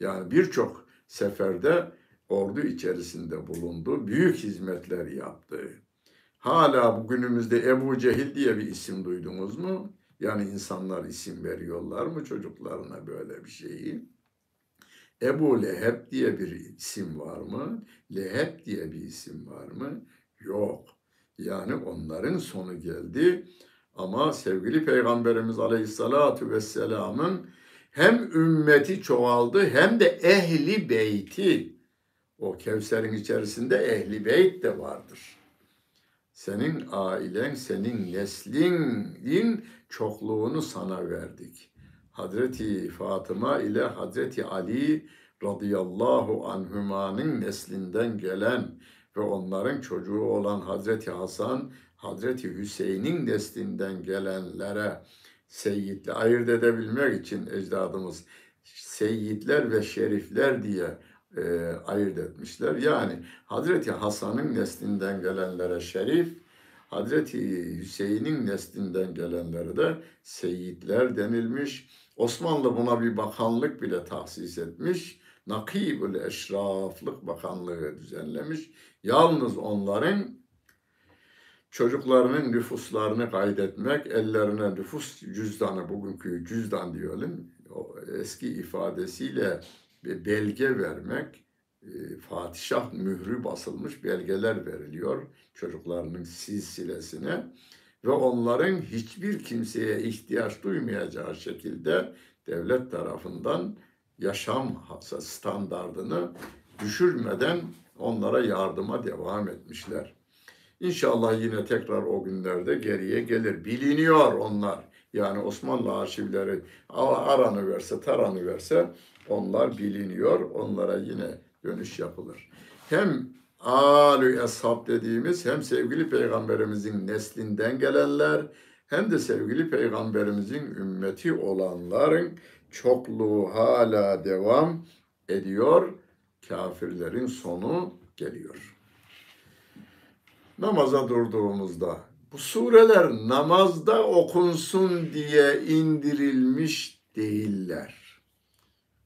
Yani birçok seferde ordu içerisinde bulundu. Büyük hizmetler yaptı. Hala bugünümüzde Ebu Cehil diye bir isim duydunuz mu? Yani insanlar isim veriyorlar mı çocuklarına böyle bir şeyi? Ebu Leheb diye bir isim var mı? Leheb diye bir isim var mı? Yok. Yani onların sonu geldi. Ama sevgili Peygamberimiz Aleyhisselatü Vesselam'ın hem ümmeti çoğaldı hem de ehli beyti. O Kevser'in içerisinde ehli beyt de vardır. Senin ailen, senin neslinin çokluğunu sana verdik. Hazreti Fatıma ile Hazreti Ali radıyallahu anhümanın neslinden gelen ve onların çocuğu olan Hazreti Hasan Hazreti Hüseyin'in neslinden gelenlere seyyidle ayırt edebilmek için ecdadımız seyyidler ve şerifler diye e, ayırt etmişler. Yani Hazreti Hasan'ın neslinden gelenlere şerif, Hazreti Hüseyin'in neslinden gelenlere de seyyidler denilmiş. Osmanlı buna bir bakanlık bile tahsis etmiş. Nakibül Eşraflık Bakanlığı düzenlemiş. Yalnız onların çocuklarının nüfuslarını kaydetmek, ellerine nüfus cüzdanı, bugünkü cüzdan diyelim, o eski ifadesiyle bir belge vermek, e, Fatişah mührü basılmış belgeler veriliyor çocuklarının silsilesine ve onların hiçbir kimseye ihtiyaç duymayacağı şekilde devlet tarafından yaşam standardını düşürmeden onlara yardıma devam etmişler. İnşallah yine tekrar o günlerde geriye gelir. Biliniyor onlar. Yani Osmanlı arşivleri aranı verse, taranı verse onlar biliniyor. Onlara yine dönüş yapılır. Hem alü eshab dediğimiz hem sevgili peygamberimizin neslinden gelenler hem de sevgili peygamberimizin ümmeti olanların çokluğu hala devam ediyor. Kafirlerin sonu geliyor. Namaza durduğumuzda bu sureler namazda okunsun diye indirilmiş değiller.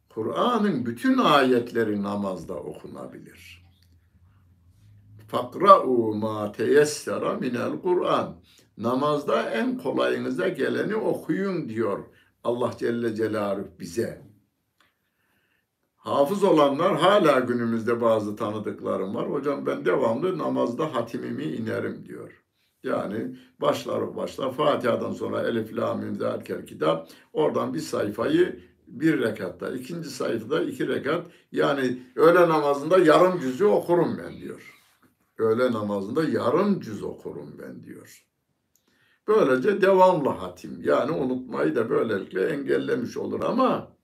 Kur'an'ın bütün ayetleri namazda okunabilir. Fakra'u ma teyessera minel Kur'an. Namazda en kolayınıza geleni okuyun diyor Allah Celle Celaluhu bize. Hafız olanlar hala günümüzde bazı tanıdıklarım var. Hocam ben devamlı namazda hatimimi inerim diyor. Yani başlar başlar Fatiha'dan sonra Elif La Mim Kitap oradan bir sayfayı bir rekatta, ikinci sayfada iki rekat yani öğle namazında yarım cüzü okurum ben diyor. Öğle namazında yarım cüz okurum ben diyor. Böylece devamlı hatim yani unutmayı da böylelikle engellemiş olur ama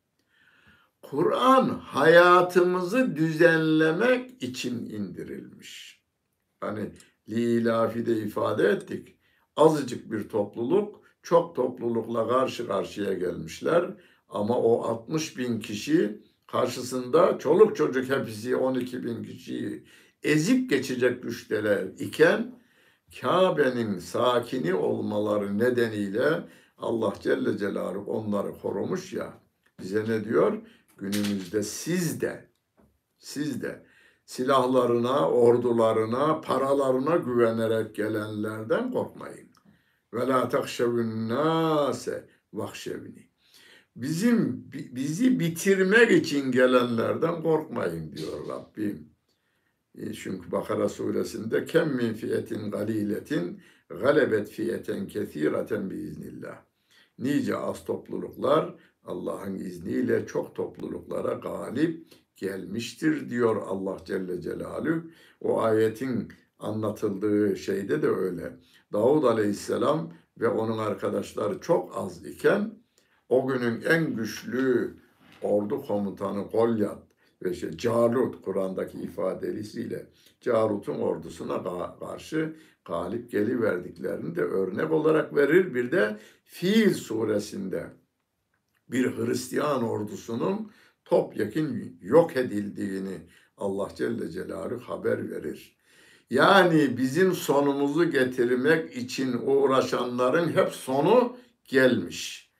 Kur'an hayatımızı düzenlemek için indirilmiş. Hani Lilafide ifade ettik. Azıcık bir topluluk çok toplulukla karşı karşıya gelmişler. Ama o 60 bin kişi karşısında çoluk çocuk hepsi 12 bin kişiyi ezip geçecek güçteler iken Kabe'nin sakini olmaları nedeniyle Allah Celle Celaluhu onları korumuş ya. Bize ne diyor? Günümüzde siz de, siz de silahlarına, ordularına, paralarına güvenerek gelenlerden korkmayın. Ve la takşevün nase vahşevni. Bizim bizi bitirmek için gelenlerden korkmayın diyor Rabbim. E, çünkü Bakara suresinde kem min fiyetin galiletin galebet fiyeten kesireten biiznillah. Nice az topluluklar Allah'ın izniyle çok topluluklara galip gelmiştir diyor Allah Celle Celaluhu. O ayetin anlatıldığı şeyde de öyle. Davud Aleyhisselam ve onun arkadaşları çok az iken o günün en güçlü ordu komutanı Golyat ve şey, Calut Kur'an'daki ifadelisiyle Calut'un ordusuna karşı galip geliverdiklerini de örnek olarak verir. Bir de Fiil suresinde bir Hristiyan ordusunun topyekun yok edildiğini Allah Celle Celaluhu haber verir. Yani bizim sonumuzu getirmek için uğraşanların hep sonu gelmiş.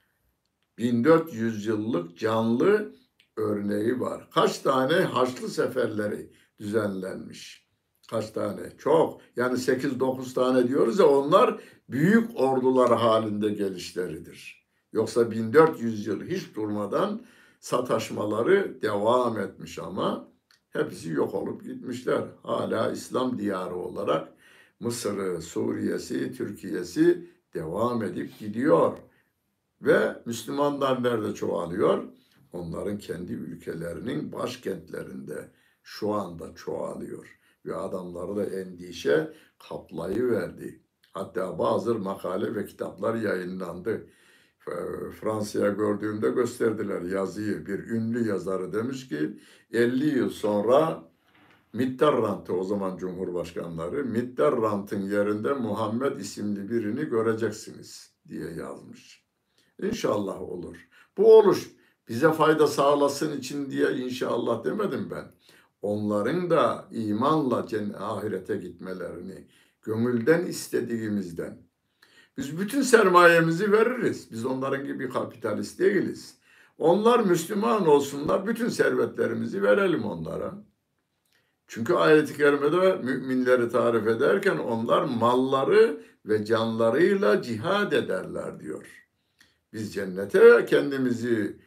1400 yıllık canlı örneği var. Kaç tane Haçlı seferleri düzenlenmiş. Kaç tane? Çok. Yani 8-9 tane diyoruz ya onlar büyük ordular halinde gelişleridir. Yoksa 1400 yıl hiç durmadan sataşmaları devam etmiş ama hepsi yok olup gitmişler. Hala İslam diyarı olarak Mısır'ı, Suriye'si, Türkiye'si devam edip gidiyor. Ve Müslümanlar nerede çoğalıyor? Onların kendi ülkelerinin başkentlerinde şu anda çoğalıyor. Ve adamları da endişe kaplayıverdi. Hatta bazı makale ve kitaplar yayınlandı. Fransa'ya gördüğümde gösterdiler yazıyı. Bir ünlü yazarı demiş ki 50 yıl sonra Mitterrand'ı o zaman Cumhurbaşkanları Mitterrand'ın yerinde Muhammed isimli birini göreceksiniz diye yazmış. İnşallah olur. Bu oluş bize fayda sağlasın için diye inşallah demedim ben. Onların da imanla ahirete gitmelerini gönülden istediğimizden biz bütün sermayemizi veririz. Biz onların gibi kapitalist değiliz. Onlar Müslüman olsunlar, bütün servetlerimizi verelim onlara. Çünkü ayet-i kerimede müminleri tarif ederken onlar malları ve canlarıyla cihad ederler diyor. Biz cennete kendimizi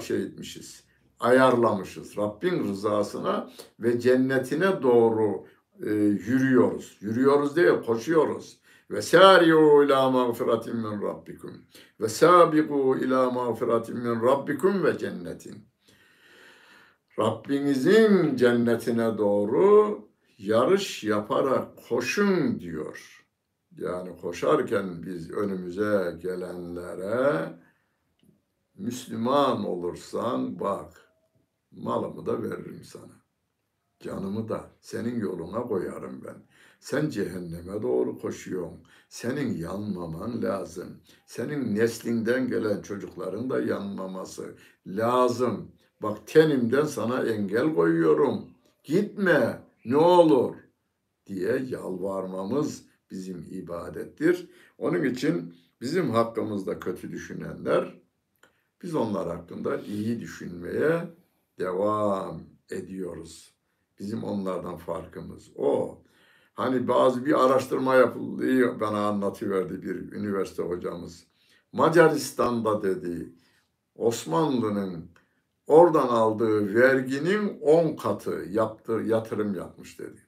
şey etmişiz, ayarlamışız. Rabbin rızasına ve cennetine doğru e, yürüyoruz. Yürüyoruz değil, koşuyoruz. Ve sari'u ila mağfiratin min rabbikum. Ve sabiqu ila mağfiratin min rabbikum ve cennetin. Rabbinizin cennetine doğru yarış yaparak koşun diyor. Yani koşarken biz önümüze gelenlere Müslüman olursan bak malımı da veririm sana. Canımı da senin yoluna koyarım ben. Sen cehenneme doğru koşuyorsun. Senin yanmaman lazım. Senin neslinden gelen çocukların da yanmaması lazım. Bak tenimden sana engel koyuyorum. Gitme ne olur diye yalvarmamız bizim ibadettir. Onun için bizim hakkımızda kötü düşünenler biz onlar hakkında iyi düşünmeye devam ediyoruz. Bizim onlardan farkımız o. Hani bazı bir araştırma yapıldı bana anlatıverdi bir üniversite hocamız. Macaristan'da dedi Osmanlı'nın oradan aldığı verginin 10 katı yaptı, yatırım yapmış dedi.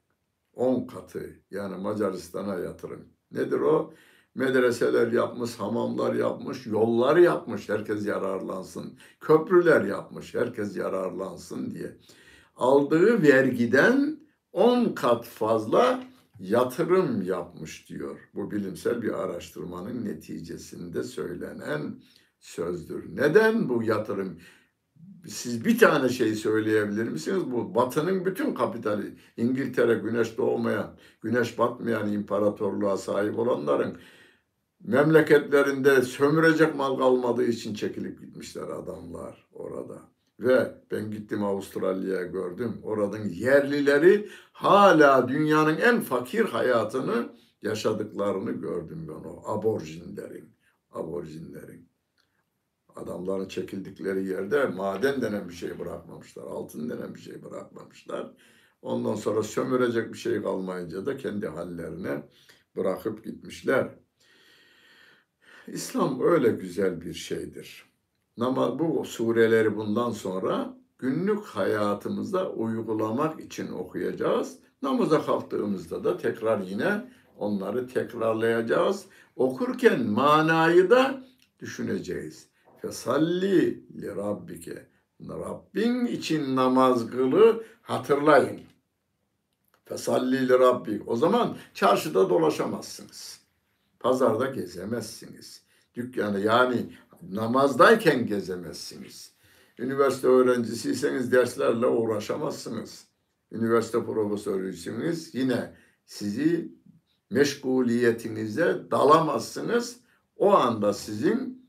10 katı yani Macaristan'a yatırım. Nedir o? Medreseler yapmış, hamamlar yapmış, yollar yapmış herkes yararlansın. Köprüler yapmış herkes yararlansın diye. Aldığı vergiden 10 kat fazla yatırım yapmış diyor. Bu bilimsel bir araştırmanın neticesinde söylenen sözdür. Neden bu yatırım? Siz bir tane şey söyleyebilir misiniz? Bu Batı'nın bütün kapitali, İngiltere güneş doğmayan, güneş batmayan imparatorluğa sahip olanların memleketlerinde sömürecek mal kalmadığı için çekilip gitmişler adamlar orada. Ve ben gittim Avustralya'ya gördüm. Oranın yerlileri hala dünyanın en fakir hayatını yaşadıklarını gördüm ben o aborjinlerin. Aborjinlerin. Adamların çekildikleri yerde maden denen bir şey bırakmamışlar. Altın denen bir şey bırakmamışlar. Ondan sonra sömürecek bir şey kalmayınca da kendi hallerine bırakıp gitmişler. İslam öyle güzel bir şeydir. Ama bu sureleri bundan sonra günlük hayatımızda uygulamak için okuyacağız. Namaza kalktığımızda da tekrar yine onları tekrarlayacağız. Okurken manayı da düşüneceğiz. Fesalli li rabbike. Rabbin için namaz kılı hatırlayın. Fesalli li rabbik. O zaman çarşıda dolaşamazsınız. Pazarda gezemezsiniz. Dükkanı yani namazdayken gezemezsiniz. Üniversite öğrencisiyseniz derslerle uğraşamazsınız. Üniversite profesörüyseniz yine sizi meşguliyetinize dalamazsınız. O anda sizin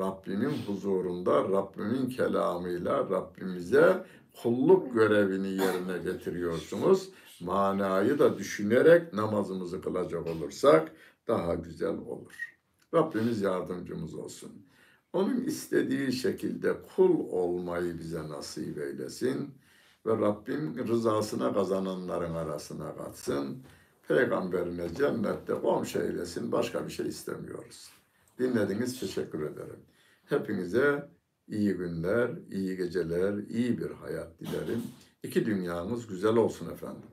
Rabbimin huzurunda, Rabbimin kelamıyla Rabbimize kulluk görevini yerine getiriyorsunuz. Manayı da düşünerek namazımızı kılacak olursak daha güzel olur. Rabbimiz yardımcımız olsun. Onun istediği şekilde kul olmayı bize nasip eylesin ve Rabbim rızasına kazananların arasına katsın. Peygamberine cennette komşu eylesin. Başka bir şey istemiyoruz. Dinlediğiniz teşekkür ederim. Hepinize iyi günler, iyi geceler, iyi bir hayat dilerim. İki dünyamız güzel olsun efendim.